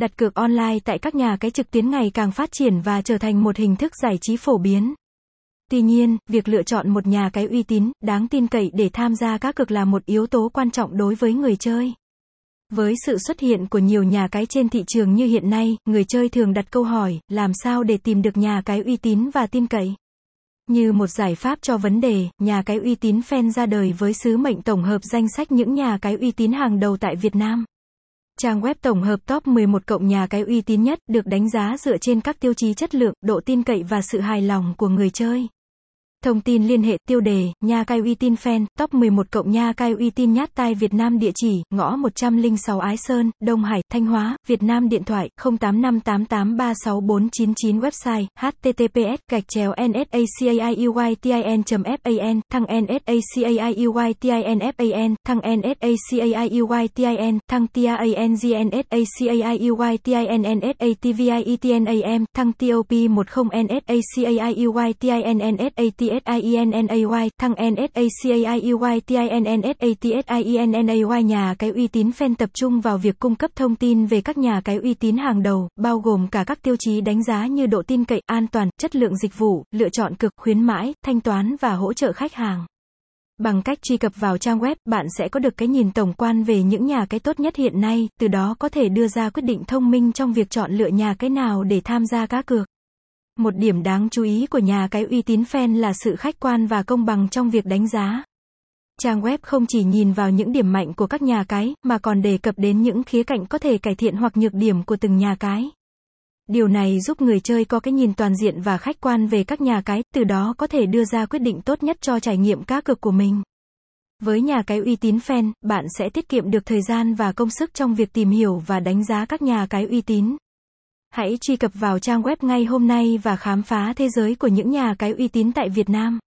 Đặt cược online tại các nhà cái trực tuyến ngày càng phát triển và trở thành một hình thức giải trí phổ biến. Tuy nhiên, việc lựa chọn một nhà cái uy tín, đáng tin cậy để tham gia các cược là một yếu tố quan trọng đối với người chơi. Với sự xuất hiện của nhiều nhà cái trên thị trường như hiện nay, người chơi thường đặt câu hỏi, làm sao để tìm được nhà cái uy tín và tin cậy? Như một giải pháp cho vấn đề, nhà cái uy tín fan ra đời với sứ mệnh tổng hợp danh sách những nhà cái uy tín hàng đầu tại Việt Nam. Trang web tổng hợp top 11 cộng nhà cái uy tín nhất được đánh giá dựa trên các tiêu chí chất lượng, độ tin cậy và sự hài lòng của người chơi. Thông tin liên hệ tiêu đề, nhà Cai uy tín fan, top 11 cộng nhà Cai uy tín nhát tai Việt Nam địa chỉ, ngõ 106 Ái Sơn, Đông Hải, Thanh Hóa, Việt Nam điện thoại, 0858836499 website, https, gạch chéo nsacaiuytin.fan, thăng nsacaiuytin.fan, thăng nsacaiuytin, thăng tiangnsacaiyutinnsatvietnam, e thăng top 10 nsacaiuytinnat NSATSINNAY, thăng NSACAIUYTINNSATSINNAY nhà cái uy tín fan tập trung vào việc cung cấp thông tin về các nhà cái uy tín hàng đầu, bao gồm cả các tiêu chí đánh giá như độ tin cậy, an toàn, chất lượng dịch vụ, lựa chọn cực, khuyến mãi, thanh toán và hỗ trợ khách hàng. Bằng cách truy cập vào trang web, bạn sẽ có được cái nhìn tổng quan về những nhà cái tốt nhất hiện nay, từ đó có thể đưa ra quyết định thông minh trong việc chọn lựa nhà cái nào để tham gia cá cược. Một điểm đáng chú ý của nhà cái uy tín fan là sự khách quan và công bằng trong việc đánh giá. Trang web không chỉ nhìn vào những điểm mạnh của các nhà cái, mà còn đề cập đến những khía cạnh có thể cải thiện hoặc nhược điểm của từng nhà cái. Điều này giúp người chơi có cái nhìn toàn diện và khách quan về các nhà cái, từ đó có thể đưa ra quyết định tốt nhất cho trải nghiệm cá cược của mình. Với nhà cái uy tín fan, bạn sẽ tiết kiệm được thời gian và công sức trong việc tìm hiểu và đánh giá các nhà cái uy tín. Hãy truy cập vào trang web ngay hôm nay và khám phá thế giới của những nhà cái uy tín tại Việt Nam.